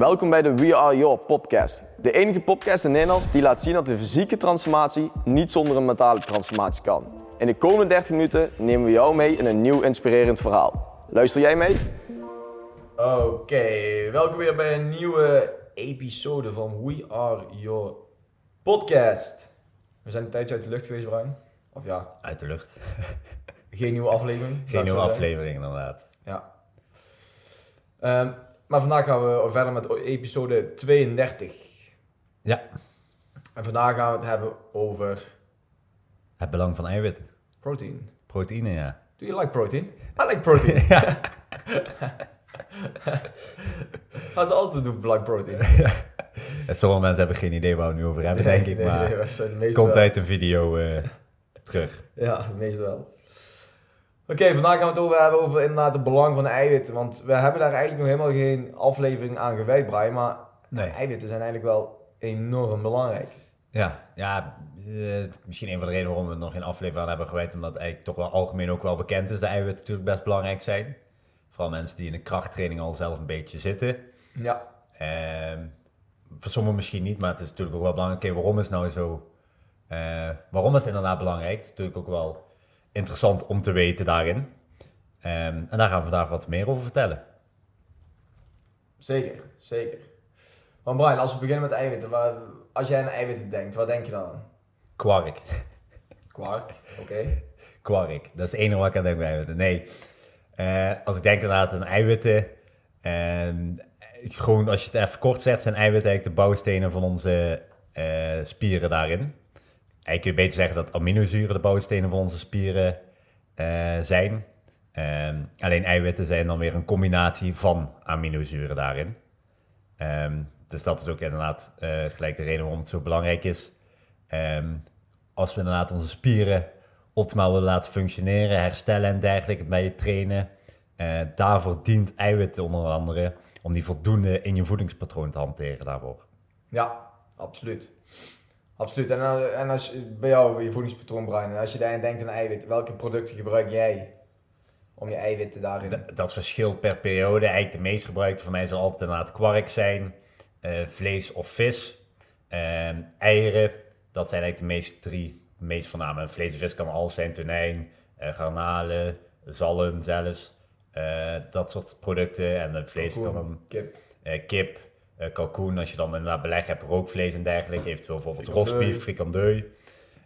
Welkom bij de We Are Your podcast. De enige podcast in Nederland die laat zien dat de fysieke transformatie niet zonder een mentale transformatie kan. In de komende 30 minuten nemen we jou mee in een nieuw inspirerend verhaal. Luister jij mee? Oké, welkom weer bij een nieuwe episode van We Are Your podcast. We zijn een tijdje uit de lucht geweest, Brian. Of ja, Uit de lucht. geen nieuwe aflevering. Geen nieuwe aflevering inderdaad. Ja. Ehm, maar vandaag gaan we verder met episode 32. Ja, En vandaag gaan we het hebben over het belang van eiwitten. protein. Proteïne, ja. Do you like protein? I like protein. Gaan ze altijd doen, like protein. Sommige mensen hebben geen idee waar we het nu over hebben, denk ik. Nee, Maar nee, de komt uit een video eh, terug. Ja, de meeste wel. Oké, vandaag gaan we het over hebben over inderdaad het belang van eiwitten. Want we hebben daar eigenlijk nog helemaal geen aflevering aan gewijd, Brian. Maar Nee. eiwitten zijn eigenlijk wel enorm belangrijk. Ja, ja eh, misschien een van de redenen waarom we er nog geen aflevering aan hebben gewijd. Omdat eigenlijk toch wel algemeen ook wel bekend is dat eiwitten natuurlijk best belangrijk zijn. Vooral mensen die in de krachttraining al zelf een beetje zitten. Ja, Ehm, voor sommigen misschien niet, maar het is natuurlijk ook wel belangrijk. Oké, waarom is nou zo? eh, waarom is het inderdaad belangrijk? Het is natuurlijk ook wel interessant om te weten daarin. Ehm, en daar gaan we vandaag wat meer over vertellen. zeker, zeker. Maar Brian, als we beginnen met eiwitten. Waar, als jij aan eiwitten denkt, wat denk je dan aan? Kwark. Kwark, oké. Kwark. Dat is het enige wat ik aan denk bij eiwitten. Nee, eh, als ik denk inderdaad aan eiwitten. ehm, gewoon als je het even kort zegt, zijn eiwitten eigenlijk de bouwstenen van onze eh, spieren daarin. Eigenlijk kun je beter zeggen dat aminozuren de bouwstenen van onze spieren eh, zijn. Ehm, alleen eiwitten zijn dan weer een combinatie van aminozuren daarin. Ehm, dus dat is ook inderdaad eh, gelijk de reden waarom het zo belangrijk is. Ehm, als we inderdaad onze spieren optimaal willen laten functioneren, herstellen en dergelijke bij je trainen, eh, daarvoor dient eiwitten onder andere om die voldoende in je voedingspatroon te hanteren daarvoor. Ja, absoluut. Absoluut. En, eh, en als je, bij jou, je voedingspatroon, Brian, en als je daarin denkt aan eiwit, welke producten gebruik jij om je eiwitten daarin? D- dat verschilt per periode. Eigenlijk de meest gebruikte voor mij zal altijd inderdaad kwark zijn, eh, vlees of vis, Ehm, eieren. Dat zijn eigenlijk de meest drie meest voorname. Vlees en vis kan alles zijn, tonijn, eh, garnalen, zalm zelfs. Dat soort producten. En vlees kan Kip. kip, kalkoen, als je dan inderdaad beleg hebt, rookvlees en dergelijke, eventueel bijvoorbeeld Frikandeu. rosbief, frikandeu.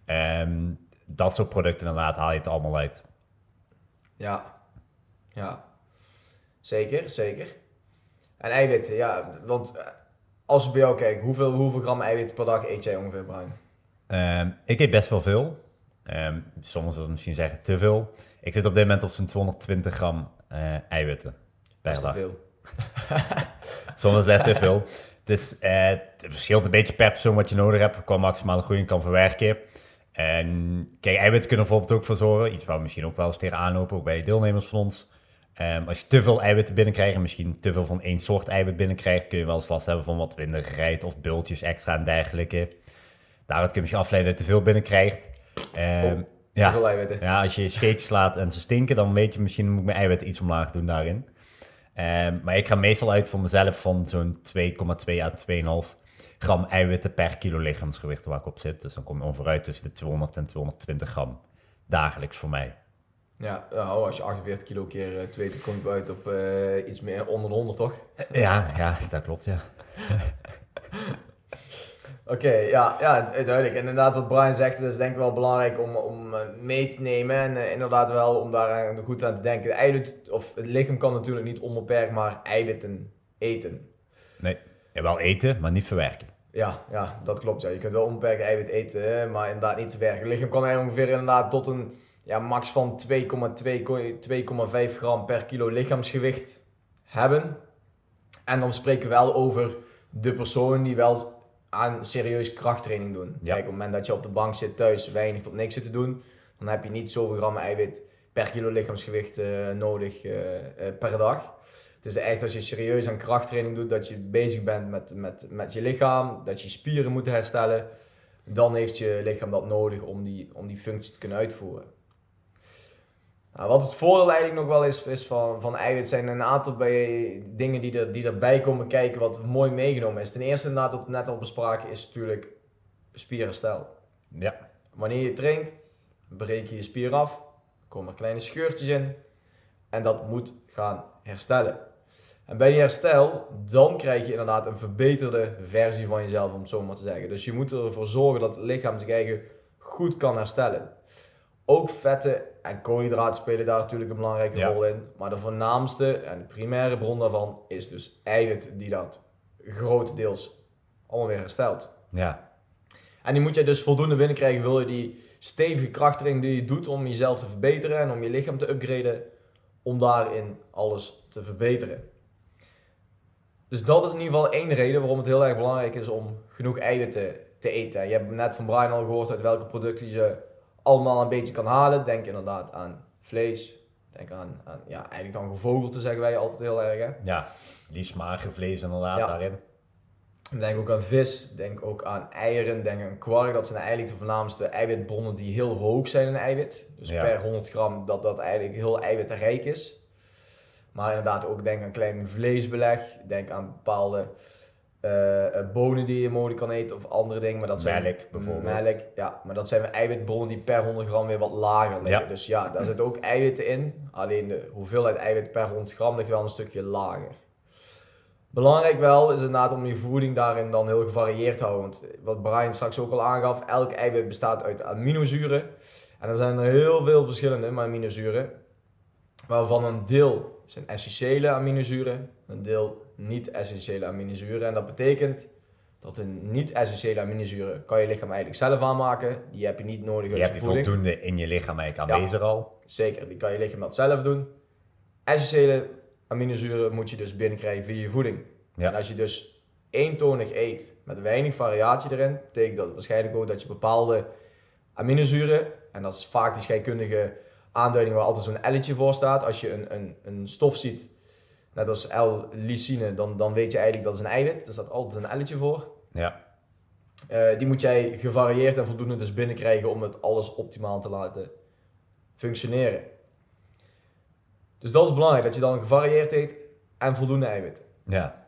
Ehm, dat soort producten inderdaad haal je het allemaal uit. Ja. Ja. Zeker, zeker. En eiwitten, ja, want eh, als we bij jou kijken, hoeveel, hoeveel gram eiwitten per dag eet jij ongeveer, Brian? Ehm, ik eet best wel veel. Ehm sommigen zullen misschien zeggen te veel. Ik zit op dit moment op zo'n 220 gram eh, eiwitten Dat per dag. veel. Sommigen zeggen te veel. Het, is, eh, het verschilt een beetje per persoon wat je nodig hebt qua maximale groei kan verwerken. En kijk, eiwitten kunnen bijvoorbeeld ook voor zorgen. Iets waar we misschien ook wel eens tegenaan lopen, ook bij deelnemers van ons. Ehm, als je te veel eiwitten binnenkrijgt en misschien te veel van één soort eiwit binnenkrijgt, kun je wel eens last hebben van wat winderigheid of bultjes extra en dergelijke. Daaruit kun je misschien afleiden dat je te veel binnenkrijgt. Ehm, Oh, Te ja, veel eiwitten. ja, als je scheetjes laat en ze stinken, dan weet je misschien moet ik mijn eiwitten iets omlaag doen daarin. Ehm, maar ik ga meestal uit voor mezelf van zo'n 2,2 à 2,5 gram eiwitten per kilo lichaamsgewicht waar ik op zit. Dus dan kom je ongeveer uit tussen de 200 en 220 gram dagelijks voor mij. Ja, nou, als je 48 kilo keer eh, 2 kom je uit op eh, iets meer onder de 100, toch? Ja, ja, dat klopt, ja. Oké, ja, ja, duidelijk. En inderdaad, wat Brian zegt, is denk ik wel belangrijk om, om eh, mee te nemen. En eh, inderdaad wel om daar goed aan te denken. De eiwit, of het lichaam kan natuurlijk niet onbeperkt maar eiwitten eten. Nee, ja, wel eten, maar niet verwerken. Ja, ja, dat klopt. Ja. Je kunt wel onbeperkt eiwit eten, maar inderdaad niet te werken. Het lichaam kan ongeveer inderdaad tot een ja, max van 2,2, 2,5 gram per kilo lichaamsgewicht hebben. En dan spreken we wel over de personen die wel aan serieus krachttraining doen. Kijk, op het moment dat je op de bank zit thuis weinig tot niks zit te doen, dan heb je niet zoveel gram eiwit per kilo lichaamsgewicht eh, nodig eh, eh, per dag. Het is echt als je serieus aan krachttraining doet, dat je bezig bent met, met, met je lichaam, dat je spieren moet herstellen, dan heeft je lichaam dat nodig om die, om die functie te kunnen uitvoeren. Nou, wat het voordeel eigenlijk nog wel is, is van, van eiwit zijn een aantal bij, dingen die, er, die erbij komen kijken wat mooi meegenomen is. Ten eerste, inderdaad, wat we net al bespraken, is natuurlijk spierherstel. Ja. Wanneer je traint, breek je je spier af, komen er kleine scheurtjes in en dat moet gaan herstellen. En bij die herstel, dan krijg je inderdaad een verbeterde versie van jezelf, om het zo maar te zeggen. Dus je moet ervoor zorgen dat het lichaam zich eigen goed kan herstellen. Ook vetten en koolhydraten spelen daar natuurlijk een belangrijke Ja. rol in. Maar de voornaamste en de primaire bron daarvan is dus eiwit die dat grotendeels allemaal weer herstelt. Ja. En die moet je dus voldoende binnenkrijgen, wil je die stevige krachttraining die je doet om jezelf te verbeteren en om je lichaam te upgraden, om daarin alles te verbeteren. Dus dat is in ieder geval één reden waarom het heel erg belangrijk is om genoeg eiwitten te eten. Je hebt net van Brian al gehoord uit welke producten je allemaal een beetje kan halen. Denk inderdaad aan vlees. Denk aan, aan ja, eigenlijk dan gevogelte zeggen wij altijd heel erg. Hè? Ja. Liefst mager vlees inderdaad Ja. daarin. Denk ook aan vis, denk ook aan eieren, denk aan kwark. Dat zijn eigenlijk de voornaamste eiwitbronnen die heel hoog zijn in eiwit. Dus Ja. per 100 gram dat dat eigenlijk heel eiwitrijk is. Maar inderdaad ook denk aan klein vleesbeleg. Denk aan bepaalde eh, eh, bonen die je mogelijk kan eten of andere dingen. Maar dat zijn, Melk bijvoorbeeld. Melk, ja. Maar dat zijn eiwitbronnen die per 100 gram weer wat lager liggen. Ja. Dus ja, daar zitten ook eiwitten in. Alleen de hoeveelheid eiwit per 100 gram ligt wel een stukje lager. Belangrijk wel is inderdaad om je voeding daarin dan heel gevarieerd te houden. Want wat Brian straks ook al aangaf, elk eiwit bestaat uit aminozuren. En er zijn er heel veel verschillende aminozuren. Waarvan een deel zijn essentiële aminozuren, een deel niet-essentiële aminozuren. En dat betekent dat een niet-essentiële aminozuren kan je lichaam eigenlijk zelf aanmaken. Die heb je niet nodig Die uit heb je je voeding. voldoende in je lichaam eigenlijk Ja. aanwezig al. Zeker, die kan je lichaam dat zelf doen. Essentiële aminozuren moet je dus binnenkrijgen via je voeding. Ja. En als je dus eentonig eet met weinig variatie erin, betekent dat waarschijnlijk ook dat je bepaalde aminozuren, en dat is vaak die scheikundige aanduiding waar altijd zo'n elletje voor staat. Als je een, een, een stof ziet, net als L-lysine, dan, dan weet je eigenlijk dat is een eiwit. Er staat altijd een elletje voor. Ja. Eh, die moet jij gevarieerd en voldoende dus binnenkrijgen om het alles optimaal te laten functioneren. Dus dat is belangrijk, dat je dan gevarieerd eet en voldoende eiwit. Ja.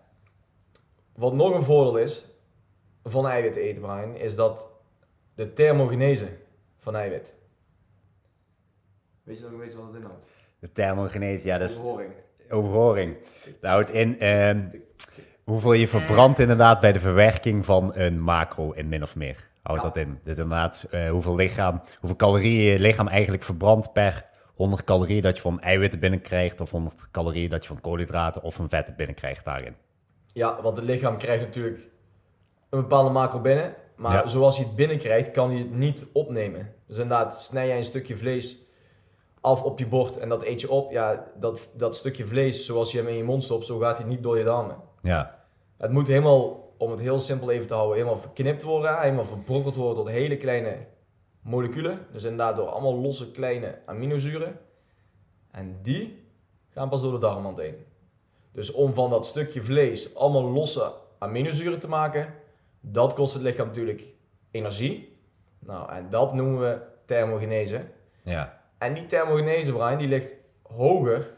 Wat nog een voordeel is van eiwit eten, Brian, is dat de thermogenese van eiwit. Weet je nog een beetje wat het inhoudt? De thermogenese, ja, dat is. Overhoring. Dat houdt in ehm, hoeveel je verbrandt inderdaad bij de verwerking van een macro in min of meer. Houdt Ja. dat in. Dus inderdaad, eh, hoeveel, lichaam, hoeveel calorieën je lichaam eigenlijk verbrandt per 100 calorieën dat je van eiwitten binnenkrijgt, of 100 calorieën dat je van koolhydraten of van vetten binnenkrijgt daarin. Ja, want het lichaam krijgt natuurlijk een bepaalde macro binnen. Maar Ja. zoals hij het binnenkrijgt, kan hij het niet opnemen. Dus inderdaad, snij jij een stukje vlees af op je bord en dat eet je op. Ja, dat, dat stukje vlees, zoals je hem in je mond stopt, zo gaat hij niet door je darmen. Ja, Het moet helemaal, om het heel simpel even te houden, helemaal verknipt worden. Helemaal verbrokkeld worden tot hele kleine moleculen. Dus inderdaad door allemaal losse kleine aminozuren. En die gaan pas door de darmwand heen. Dus om van dat stukje vlees allemaal losse aminozuren te maken, dat kost het lichaam natuurlijk energie. Nou, en dat noemen we thermogenese. ja, En die thermogenese, Brian, die ligt hoger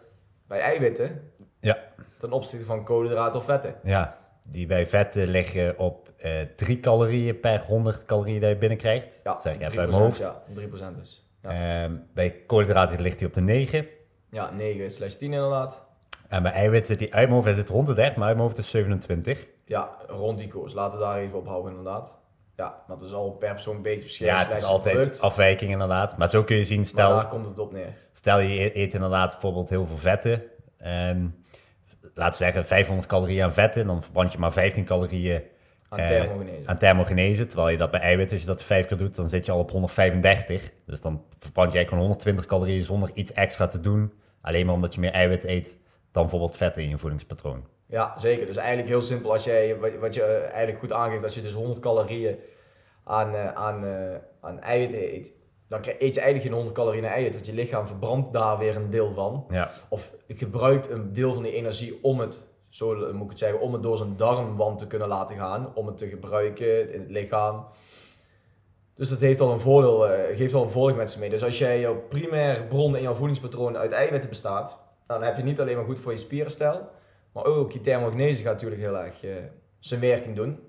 bij eiwitten Ja. ten opzichte van koolhydraten of vetten. ja. Die bij vetten liggen op eh 3 calorieën per 100 calorieën die je binnenkrijgt. Ja, zeg ik even 3%, uit mijn hoofd. Ja, 3% dus. Ja, Ehm, bij koolhydraten ligt hij op de 9. ja 9 slash 10 inderdaad. En bij eiwit zit hij uit mijn hoofd, hij zit rond de 30, maar uit mijn hoofd is 27. Ja, rond die koers. Laten we daar even op houden inderdaad. Ja, dat is al per persoon een beetje verschillend. Ja, het is altijd product, afwijking inderdaad. Maar zo kun je zien, Maar stel, daar komt het op neer. stel je eet- eet inderdaad bijvoorbeeld heel veel vetten. ehm, laten we zeggen 500 calorieën aan vetten. Dan verbrand je maar 15 calorieën Aan Eh, thermogenese. aan thermogenese. Terwijl je dat bij eiwit, als je dat vijf keer doet, dan zit je al op 135. Dus dan verbrand je eigenlijk gewoon 120 calorieën zonder iets extra te doen. Alleen maar omdat je meer eiwit eet dan bijvoorbeeld vetten in je voedingspatroon. Ja, zeker. Dus eigenlijk heel simpel. Als jij, wat, wat je eh, eigenlijk goed aangeeft, als je dus 100 calorieën aan, eh, aan, eh, aan eiwitten eet, dan eet je eigenlijk geen 100 calorieën aan eiwit. Want je lichaam verbrandt daar weer een deel van. Ja, Of gebruikt een deel van die energie om het, zo moet ik het zeggen, om het door zijn darmwand te kunnen laten gaan. Om het te gebruiken in het lichaam. Dus dat heeft al een voordeel, geeft al een voordeel met zich mee. Dus als jij jouw primaire bron in jouw voedingspatroon uit eiwitten bestaat, dan heb je niet alleen maar goed voor je spierenstel, maar ook je thermogenese gaat natuurlijk heel erg eh, zijn werking doen.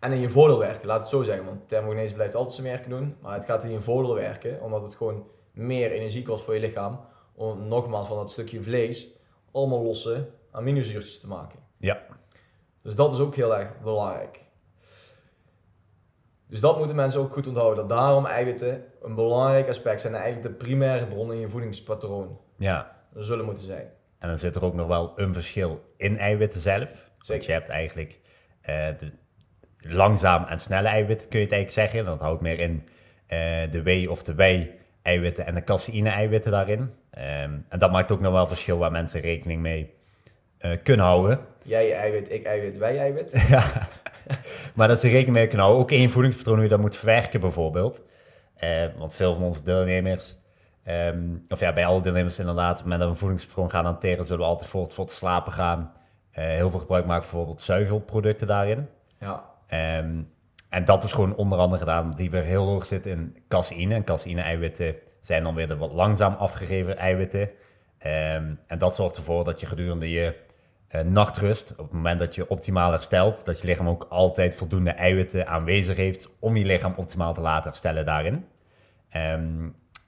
En in je voordeel werken, laat het zo zeggen. Want thermogenese blijft altijd zijn werking doen, maar het gaat in je voordeel werken, omdat het gewoon meer energie kost voor je lichaam. Om nogmaals van dat stukje vlees allemaal losse aminozuurtjes te maken. Ja. Dus dat is ook heel erg belangrijk. Dus dat moeten mensen ook goed onthouden. Dat daarom eiwitten een belangrijk aspect zijn en eigenlijk de primaire bron in je voedingspatroon Ja. zullen moeten zijn. En dan zit er ook nog wel een verschil in eiwitten zelf. Want Zeker. je hebt eigenlijk eh, de langzaam en snelle eiwitten, kun je het eigenlijk zeggen. Dat houdt meer in eh, de W of de W eiwitten en de caseïne eiwitten daarin. Ehm, en dat maakt ook nog wel verschil waar mensen rekening mee eh, kunnen houden. Jij eiwit, ik eiwit, wij eiwit. ja. Maar dat ze rekening mee kunnen houden. Ook in je voedingspatroon hoe je dat moet verwerken bijvoorbeeld. Want veel van onze deelnemers, ehm, of ja, bij alle deelnemers inderdaad, met een voedingspatroon gaan hanteren, zullen we altijd voor het, voor het slapen gaan. eh, heel veel gebruik maken van bijvoorbeeld zuivelproducten daarin. Ja, Ehm, en dat is gewoon onder andere gedaan die weer heel hoog zit in caseïne. En caseïne-eiwitten zijn dan weer de wat langzaam afgegeven eiwitten. Ehm, en dat zorgt ervoor dat je gedurende je eh, nachtrust, op het moment dat je optimaal herstelt, dat je lichaam ook altijd voldoende eiwitten aanwezig heeft om je lichaam optimaal te laten herstellen daarin.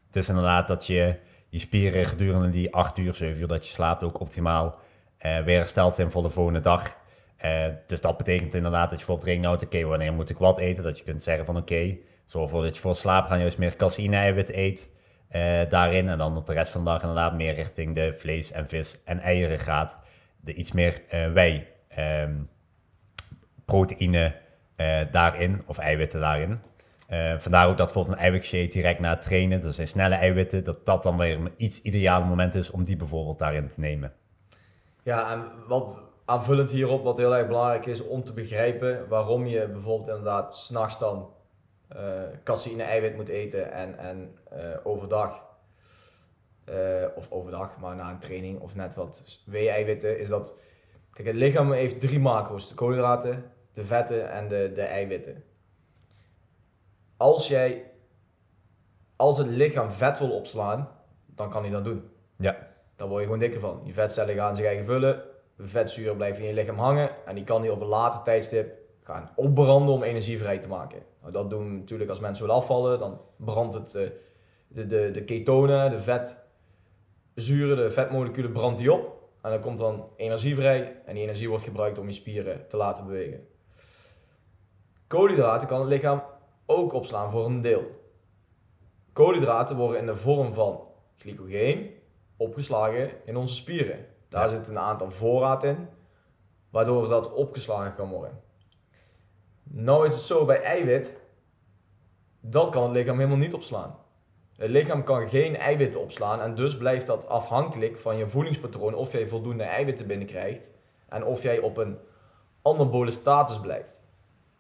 Ehm, dus inderdaad dat je je spieren gedurende die 8 uur, 7 uur dat je slaapt ook optimaal eh, weer hersteld zijn voor de volgende dag. Eh, dus dat betekent inderdaad dat je bijvoorbeeld rekening houdt, oké, wanneer moet ik wat eten? Dat je kunt zeggen van oké, zorg ervoor dat je voor het slapen gaan juist meer caseïne-eiwit eet eh, daarin. En dan op de rest van de dag inderdaad meer richting de vlees en vis en eieren gaat. De iets meer wij ehm, proteïne daarin, of eiwitten daarin. Eh, vandaar ook dat bijvoorbeeld een eiwitshake direct na het trainen, dat zijn snelle eiwitten, dat dat dan weer een iets ideale moment is om die bijvoorbeeld daarin te nemen. ja en wat aanvullend hierop, wat heel erg belangrijk is om te begrijpen waarom je bijvoorbeeld inderdaad s'nachts dan eh caseïne-eiwit moet eten en, en eh, overdag, of overdag, maar na een training of net wat whey-eiwitten, is dat, kijk, het lichaam heeft drie macro's, de koolhydraten, de vetten en de, de eiwitten. Als jij, als het lichaam vet wil opslaan, dan kan hij dat doen. Ja, Daar word je gewoon dikker van. Je vetcellen gaan zich eigen vullen, vetzuur blijft in je lichaam hangen en die kan die op een later tijdstip gaan opbranden om energie vrij te maken. Nou, dat doen we natuurlijk als mensen willen afvallen, dan brandt het, eh, de, de, de ketonen, de vetzuren, de vetmoleculen brandt die op en dan komt dan energie vrij en die energie wordt gebruikt om je spieren te laten bewegen. Koolhydraten kan het lichaam ook opslaan voor een deel. Koolhydraten worden in de vorm van glycogeen opgeslagen in onze spieren. Daar zit een aantal voorraad in, waardoor dat opgeslagen kan worden. Nou is het zo bij eiwit, dat kan het lichaam helemaal niet opslaan. Het lichaam kan geen eiwitten opslaan en dus blijft dat afhankelijk van je voedingspatroon of jij voldoende eiwitten binnenkrijgt en of jij op een anabole status blijft.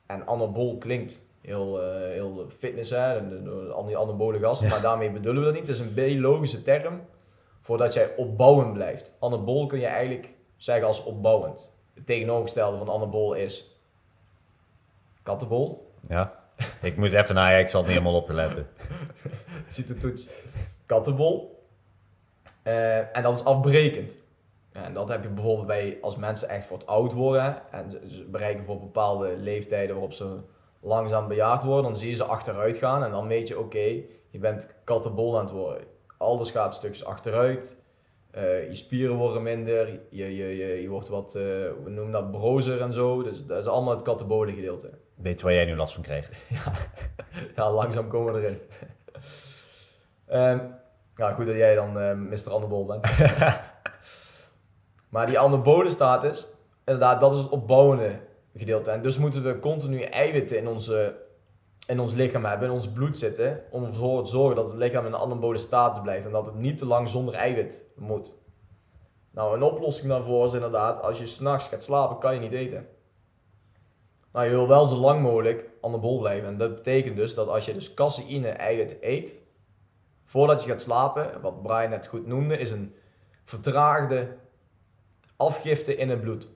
En anabol klinkt heel, eh, heel fitness, hè, en de- die anabole gasten, maar daarmee bedoelen we dat niet. Het is een biologische term voordat jij opbouwend blijft. Anabol kun je eigenlijk zeggen als opbouwend. Het tegenovergestelde van anabol is kattenbol. ja. Ik moest even naar, ja, ik zat niet helemaal op te letten. Ziet de toets. Kattenbol. Eh, en dat is afbrekend. En dat heb je bijvoorbeeld bij als mensen echt voor het oud worden en ze bereiken voor bepaalde leeftijden waarop ze langzaam bejaard worden, dan zie je ze achteruit gaan en dan weet je, oké, je bent kattenbol aan het worden. Alles gaat stukjes achteruit, eh, je spieren worden minder, je, je, je, je wordt wat, eh we noemen dat, brozer en zo. Dus dat is allemaal het kattenbolen gedeelte. Weet je waar jij nu last van krijgt? Ja, langzaam komen we erin. Ehm ja, goed dat jij dan eh Mr. Anderbol bent. maar die anabole status, inderdaad, dat is het opbouwende gedeelte. En dus moeten we continu eiwitten in, onze, in ons lichaam hebben, in ons bloed zitten, om ervoor te zorgen dat het lichaam in een anabole status blijft en dat het niet te lang zonder eiwit moet. Nou, een oplossing daarvoor is inderdaad, als je s'nachts gaat slapen, kan je niet eten. Nou, je wil wel zo lang mogelijk anabol blijven. En dat betekent dus dat als je dus caseïne eiwit eet, voordat je gaat slapen, wat Brian net goed noemde, is een vertraagde afgifte in het bloed.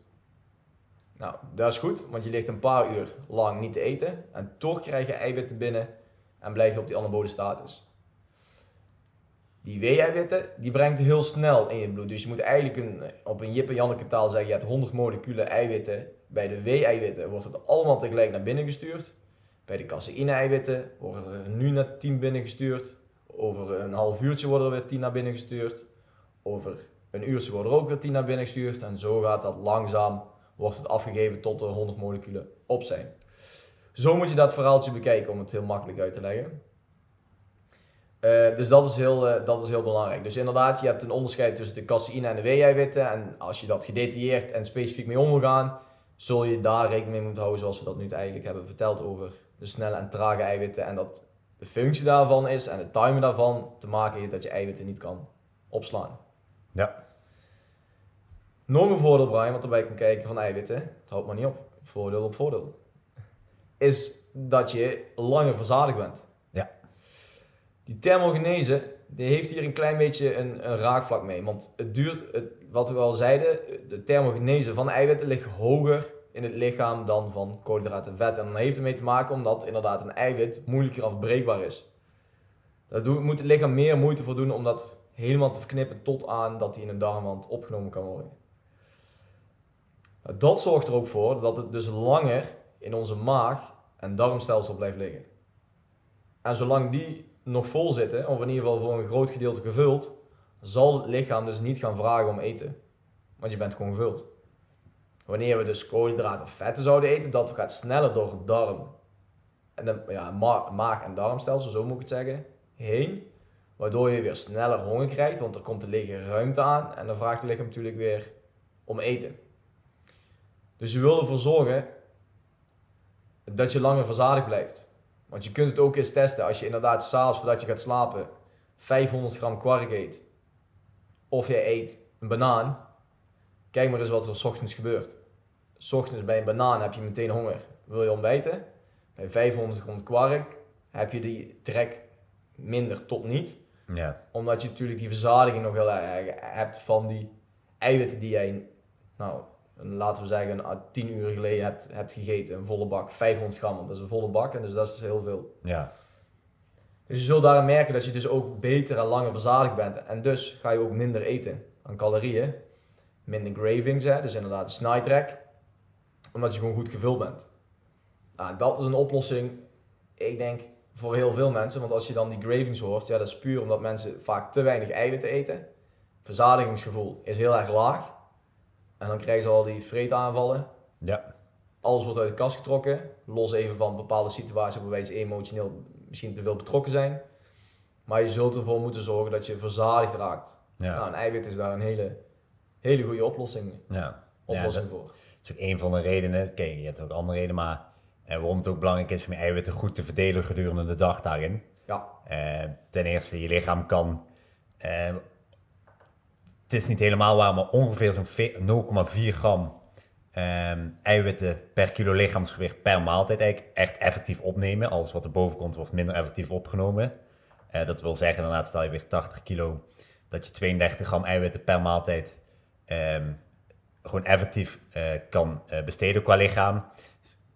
Nou, dat is goed, want je ligt een paar uur lang niet te eten en toch krijg je eiwitten binnen en blijf je op die anabole status. Die W-eiwitten, die brengt heel snel in je bloed. Dus je moet eigenlijk een, op een Jip en Janneke taal zeggen, je hebt 100 moleculen eiwitten. Bij de W-eiwitten wordt het allemaal tegelijk naar binnen gestuurd. Bij de caseïne-eiwitten worden er nu net 10 binnengestuurd. Over een half uurtje worden er weer 10 naar binnen gestuurd. Over een uurtje worden er ook weer 10 naar binnen gestuurd. En zo gaat dat langzaam, wordt het afgegeven tot er 100 moleculen op zijn. Zo moet je dat verhaaltje bekijken om het heel makkelijk uit te leggen. Uh, dus dat is, heel, uh, dat is heel belangrijk. Dus inderdaad, je hebt een onderscheid tussen de caseïne en de W-eiwitten. En als je dat gedetailleerd en specifiek mee om wil gaan, zul je daar rekening mee moeten houden, zoals we dat nu eigenlijk hebben verteld over de snelle en trage eiwitten. En dat de functie daarvan is en het timer daarvan te maken heeft dat je eiwitten niet kan opslaan. Ja. Nog een voordeel, Brian, wat erbij kan kijken van eiwitten. Het houdt maar niet op. Voordeel op voordeel. Is dat je langer verzadigd bent. Ja. Die thermogenese, die heeft hier een klein beetje een, een raakvlak mee. Want het duurt, het, wat we al zeiden, de thermogenese van eiwitten ligt hoger in het lichaam dan van koolhydraten en vet. En dan heeft ermee te maken omdat inderdaad een eiwit moeilijker afbreekbaar is. Daar moet het lichaam meer moeite voor doen om dat helemaal te verknippen tot aan dat hij in een darmwand opgenomen kan worden. Nou, dat zorgt er ook voor dat het dus langer in onze maag en darmstelsel blijft liggen. En zolang die nog vol zitten, of in ieder geval voor een groot gedeelte gevuld, zal het lichaam dus niet gaan vragen om eten. Want je bent gewoon gevuld. Wanneer we dus koolhydraten of vetten zouden eten, dat gaat sneller door het darm. En ja, maag- en darmstelsel, zo moet ik het zeggen, heen. Waardoor je weer sneller honger krijgt, want er komt een lege ruimte aan. En dan vraagt het lichaam natuurlijk weer om eten. Dus je wil ervoor zorgen dat je langer verzadigd blijft. Want je kunt het ook eens testen. Als je inderdaad s'avonds voordat je gaat slapen 500 gram kwark eet. Of je eet een banaan. Kijk maar eens wat er s ochtends gebeurt. S ochtends bij een banaan heb je meteen honger. Wil je ontbijten? Bij 500 gram kwark heb je die trek minder tot niet. Ja. Omdat je natuurlijk die verzadiging nog heel erg hebt van die eiwitten die jij, nou, laten we zeggen, 10 uur geleden hebt, hebt gegeten. Een volle bak, 500 gram, want dat is een volle bak en dus dat is dus heel veel. Ja. Dus je zult daarin merken dat je dus ook beter en langer verzadigd bent. En dus ga je ook minder eten aan calorieën. Minder cravings, hè, dus inderdaad de snijtrek. Omdat je gewoon goed gevuld bent. Nou, dat is een oplossing, ik denk, voor heel veel mensen. Want als je dan die cravings hoort, ja, dat is puur omdat mensen vaak te weinig eiwitten eten. Verzadigingsgevoel is heel erg laag. En dan krijgen ze al die vreetaanvallen. Ja. Alles wordt uit de kast getrokken. Los even van bepaalde situaties waarbij ze emotioneel misschien te veel betrokken zijn. Maar je zult ervoor moeten zorgen dat je verzadigd raakt. Ja. Nou, een eiwit is daar een hele, hele goede oplossing, Ja. oplossing ja, dat, voor. dat is ook een van de redenen. Kijk, je hebt ook andere redenen, maar eh, waarom het ook belangrijk is om je eiwitten goed te verdelen gedurende de dag daarin. Ja, Eh, ten eerste, je lichaam kan. eh, het is niet helemaal waar, maar ongeveer zo'n ve- 0,4 gram ehm, eiwitten per kilo lichaamsgewicht per maaltijd eigenlijk echt effectief opnemen. Alles wat er boven komt, wordt minder effectief opgenomen. Eh, dat wil zeggen, inderdaad, stel je weer 80 kilo, dat je 32 gram eiwitten per maaltijd ehm, gewoon effectief eh, kan eh, besteden qua lichaam.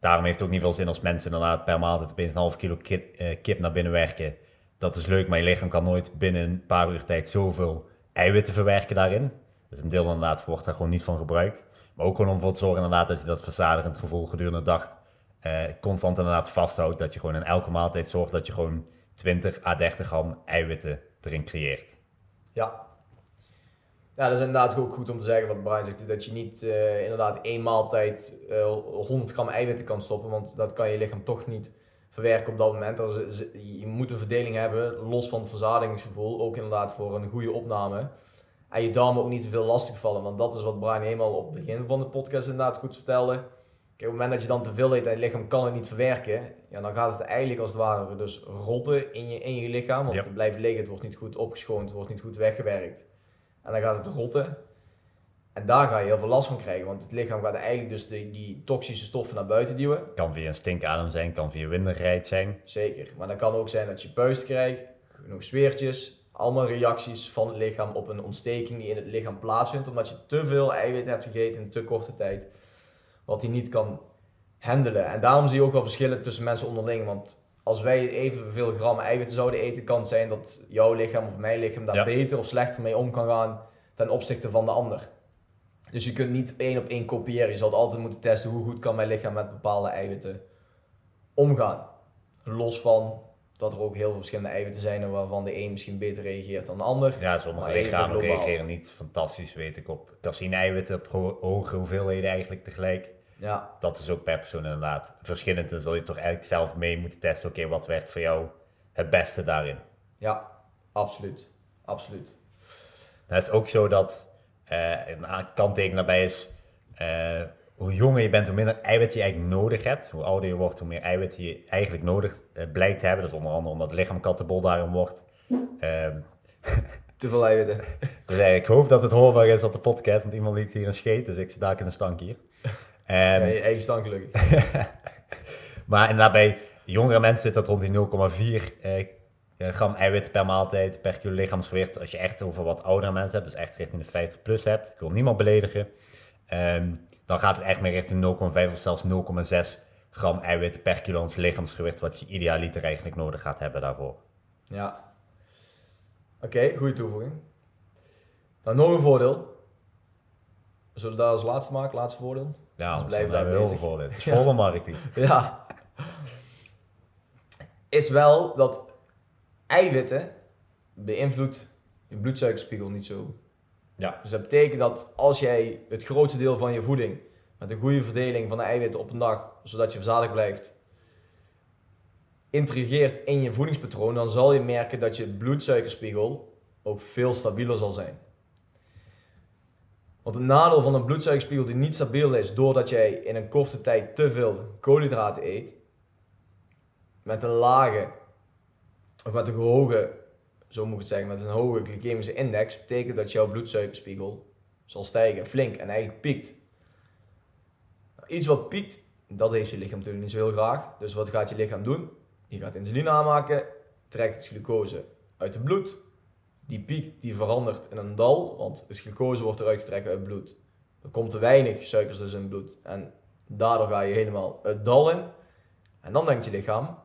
Daarom heeft het ook niet veel zin als mensen inderdaad per maaltijd opeens een half kilo kip, kip naar binnen werken. Dat is leuk, maar je lichaam kan nooit binnen een paar uur tijd zoveel eiwitten verwerken daarin. Dus een deel inderdaad wordt daar gewoon niet van gebruikt. Maar ook gewoon om ervoor te zorgen inderdaad dat je dat verzadigend gevoel gedurende de dag eh, constant inderdaad vasthoudt. Dat je gewoon in elke maaltijd zorgt dat je gewoon 20 à 30 gram eiwitten erin creëert. ja. Ja, dat is inderdaad ook goed om te zeggen wat Brian zegt. Dat je niet eh, inderdaad één maaltijd eh 100 gram eiwitten kan stoppen. Want dat kan je lichaam toch niet verwerken op dat moment. Dus, eh, je moet een verdeling hebben, los van het verzadigingsgevoel. Ook inderdaad voor een goede opname. En je darmen ook niet te veel lastig vallen. Want dat is wat Brian helemaal op het begin van de podcast inderdaad goed vertelde. Kijk, op het moment dat je dan te veel eet en je lichaam kan het niet verwerken, ja, dan gaat het eigenlijk als het ware dus rotten in je, in je lichaam. Want Ja. het blijft liggen, het wordt niet goed opgeschoond, het wordt niet goed weggewerkt. En dan gaat het rotten. En daar ga je heel veel last van krijgen, want het lichaam gaat eigenlijk dus die, die toxische stoffen naar buiten duwen. Kan via een stinkadem zijn, kan via winderrijd zijn. Zeker. Maar dat kan ook zijn dat je puist krijgt, genoeg zweertjes, allemaal reacties van het lichaam op een ontsteking die in het lichaam plaatsvindt, omdat je te veel eiwit hebt gegeten in te korte tijd, wat hij niet kan handelen. En daarom zie je ook wel verschillen tussen mensen onderling, want als wij evenveel gram eiwitten zouden eten, kan het zijn dat jouw lichaam of mijn lichaam daar Ja. beter of slechter mee om kan gaan ten opzichte van de ander. Dus je kunt niet één op één kopiëren. Je zult altijd moeten testen hoe goed kan mijn lichaam met bepaalde eiwitten omgaan. Los van dat er ook heel veel verschillende eiwitten zijn waarvan de een misschien beter reageert dan de ander. Ja, sommige lichamen reageren niet fantastisch, weet ik, op caseïne-eiwitten op ho- hoge hoeveelheden eigenlijk tegelijk. Ja, Dat is ook per persoon inderdaad verschillend. Dan zul je toch eigenlijk zelf mee moeten testen, oké, wat werkt voor jou het beste daarin. ja, absoluut. Absoluut. Nou, het is ook zo dat een a- kanttekening daarbij is, eh, hoe jonger je bent, hoe minder eiwit je eigenlijk nodig hebt. Hoe ouder je wordt, hoe meer eiwit je eigenlijk nodig eh, blijkt te hebben. Dat is onder andere omdat het lichaam kattenbol daarin wordt. Ehm, Te veel eiwitten. dus eh, ik hoop dat het hoorbaar is op de podcast, want iemand liet hier een scheet, dus ik zit daar in een stank hier. Ehm, Ja, je eigen stand gelukkig. Maar bij jongere mensen zit dat rond die 0,4 eh, gram eiwit per maaltijd, per kilo lichaamsgewicht. Als je echt over wat oudere mensen hebt, dus echt richting de 50 plus hebt, ik wil niemand beledigen, ehm, dan gaat het echt meer richting 0,5 of zelfs 0,6 gram eiwit per kilo ons lichaamsgewicht, wat je idealiter eigenlijk nodig gaat hebben daarvoor. Ja. Oké, goede toevoeging. Dan nog een voordeel. Zullen we daar als laatste maken, laatste voordeel? Ja, Dus blijven daar heel veel voor dit. Het is volle marketing. Ja. Is wel dat eiwitten beïnvloedt je bloedsuikerspiegel niet zo. Ja. Dus dat betekent dat als jij het grootste deel van je voeding met een goede verdeling van de eiwitten op een dag, zodat je verzadigd blijft, intrigeert in je voedingspatroon, dan zal je merken dat je bloedsuikerspiegel ook veel stabieler zal zijn. Want het nadeel van een bloedsuikerspiegel die niet stabiel is, doordat jij in een korte tijd te veel koolhydraten eet, met een lage, of met een hoge, zo moet ik het zeggen, met een hoge glycemische index, betekent dat jouw bloedsuikerspiegel zal stijgen, flink, en eigenlijk piekt. Iets wat piekt, dat heeft je lichaam natuurlijk niet zo heel graag. Dus wat gaat je lichaam doen? Die gaat insuline aanmaken, trekt het glucose uit het bloed. Die piek die verandert in een dal, want het glucose wordt eruit getrokken uit het bloed. Er komt te weinig suikers dus in het bloed. En daardoor ga je helemaal het dal in. En dan denkt je lichaam,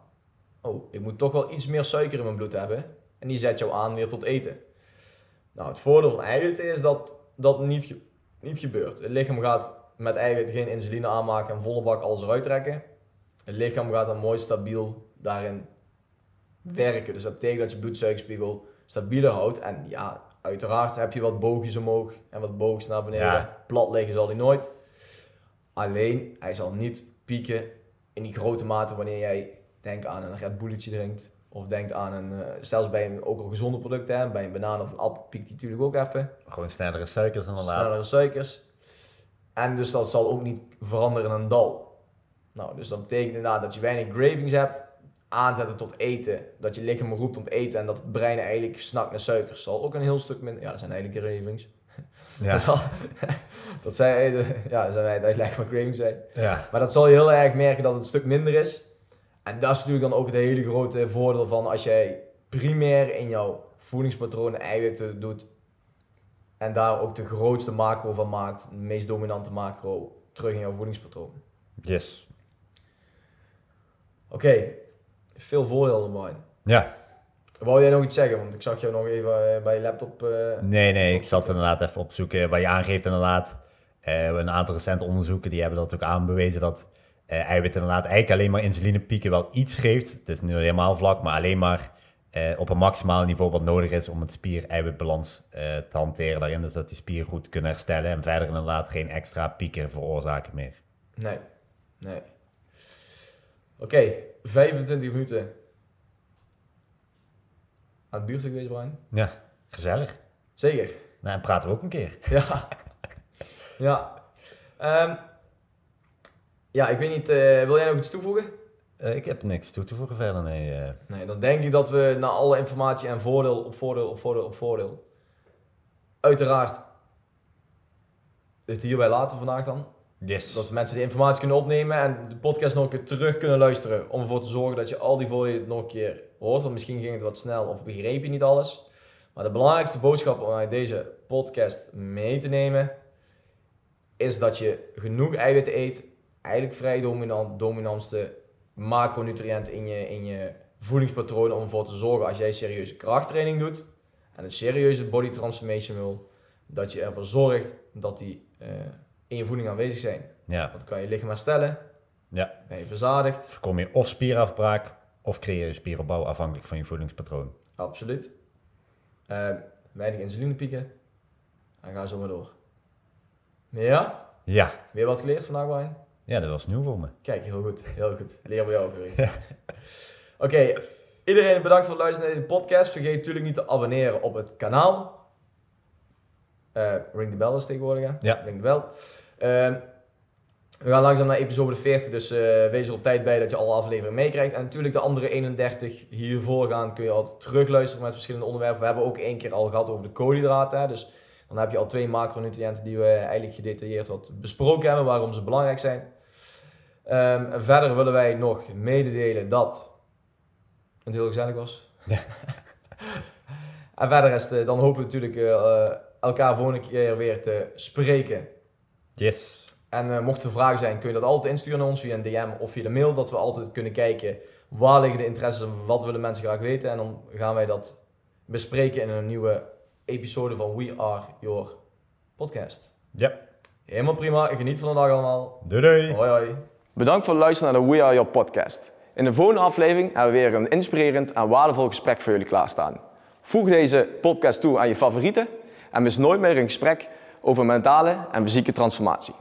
oh, ik moet toch wel iets meer suiker in mijn bloed hebben. En die zet jou aan weer tot eten. Nou, het voordeel van eiwitten is dat dat niet, ge- niet gebeurt. Het lichaam gaat met eiwitten geen insuline aanmaken en volle bak alles eruit trekken. Het lichaam gaat dan mooi stabiel daarin werken. Dus dat betekent dat je bloedsuikerspiegel stabieler houdt. En ja, uiteraard heb je wat boogjes omhoog en wat boogjes naar beneden. Ja. Plat liggen zal hij nooit. Alleen, hij zal niet pieken in die grote mate wanneer jij denkt aan een Red Bulletje drinkt. Of denkt aan een, eh, zelfs bij een ook al gezonde producten, hè, bij een banaan of een appel piekt hij natuurlijk ook even. Gewoon snellere suikers inderdaad. Snellere suikers. En dus dat zal ook niet veranderen in een dal. Nou, dus dat betekent inderdaad dat je weinig cravings hebt. Aanzetten tot eten. Dat je lichaam roept om te eten en dat het brein eigenlijk snakt naar suikers. Zal ook een heel stuk minder. Ja, dat zijn eigenlijk cravings. Ja. Dat, zal, dat zijn, ja, dat zijn het uitleg van cravings zijn. ja. Maar dat zal je heel erg merken dat het een stuk minder is. En dat is natuurlijk dan ook het hele grote voordeel van als jij primair in jouw voedingspatroon eiwitten doet. En daar ook de grootste macro van maakt, de meest dominante macro, terug in jouw voedingspatroon. Yes. Oké, veel voordelen erbij. Ja. Wou jij nog iets zeggen? Want ik zag jou nog even eh, bij je laptop. eh, Nee, nee, ik zat inderdaad even opzoeken. Wat je aangeeft inderdaad, eh, een aantal recente onderzoeken die hebben dat ook aanbewezen dat eh eiwit inderdaad eigenlijk alleen maar insulinepieken wel iets geeft. Het is nu helemaal vlak, maar alleen maar eh, op een maximaal niveau wat nodig is om het spier-eiwitbalans eh, te hanteren daarin. Dus dat die spieren goed kunnen herstellen en verder inderdaad geen extra pieken veroorzaken meer. Nee, nee. Oké, 25 minuten aan het buurtstuk geweest, Brian. Ja, gezellig. Zeker. Nou, en praten we ook een keer. Ja. ja. Ehm, ja, ik weet niet, eh, wil jij nog iets toevoegen? Eh, ik heb niks toe te voegen verder, nee. eh. Nee, dan denk ik dat we na alle informatie en voordeel op voordeel op voordeel op voordeel. Uiteraard het hierbij laten vandaag dan. yes. Dat mensen die informatie kunnen opnemen en de podcast nog een keer terug kunnen luisteren. Om ervoor te zorgen dat je al die voordelen nog een keer hoort. Want misschien ging het wat snel of begreep je niet alles. Maar de belangrijkste boodschap om uit deze podcast mee te nemen. Is dat je genoeg eiwitten eet. Eigenlijk vrij dominant, dominantste macronutriënten in je, in je voedingspatronen om ervoor te zorgen als jij serieuze krachttraining doet en een serieuze body transformation wil, dat je ervoor zorgt dat die eh, in je voeding aanwezig zijn. Ja, Want dan kan je lichaam herstellen, ja. ben je verzadigd, Voorkom je of spierafbraak of creëer je spieropbouw afhankelijk van je voedingspatroon. absoluut. Eh, weinig insulinepieken en ga zo maar door. Ja, Ja, weer wat geleerd vandaag, Brian? Ja dat was nieuw voor me. Kijk, heel goed, heel goed. Leer bij jou ook weer iets. Oké, iedereen bedankt voor het luisteren naar deze podcast. Vergeet natuurlijk niet te abonneren op het kanaal. Eh, ring de bell is tegenwoordig, hè? Ja. Ring de bell. Ehm, we gaan langzaam naar episode 40, dus eh, wees er op tijd bij dat je alle afleveringen meekrijgt. En natuurlijk de andere 31 hiervoor gaan kun je altijd terugluisteren met verschillende onderwerpen. We hebben ook één keer al gehad over de koolhydraten, hè, dus dan heb je al twee macronutriënten die we eigenlijk gedetailleerd wat besproken hebben, waarom ze belangrijk zijn. Ehm, verder willen wij nog mededelen dat het heel gezellig was. Ja. en verder is het, dan hopen we natuurlijk eh, eh, elkaar volgende keer weer te spreken. Yes. En eh, mocht er vragen zijn, kun je dat altijd insturen naar ons via een DM of via de mail. Dat we altijd kunnen kijken waar liggen de interesses en wat willen mensen graag weten. En dan gaan wij dat bespreken in een nieuwe episode van We Are Your Podcast. Ja. Helemaal prima, geniet van de dag allemaal. Doei doei. Hoi hoi. Bedankt voor het luisteren naar de We Are Your podcast. In de volgende aflevering hebben we weer een inspirerend en waardevol gesprek voor jullie klaarstaan. Voeg deze podcast toe aan je favorieten en mis nooit meer een gesprek over mentale en fysieke transformatie.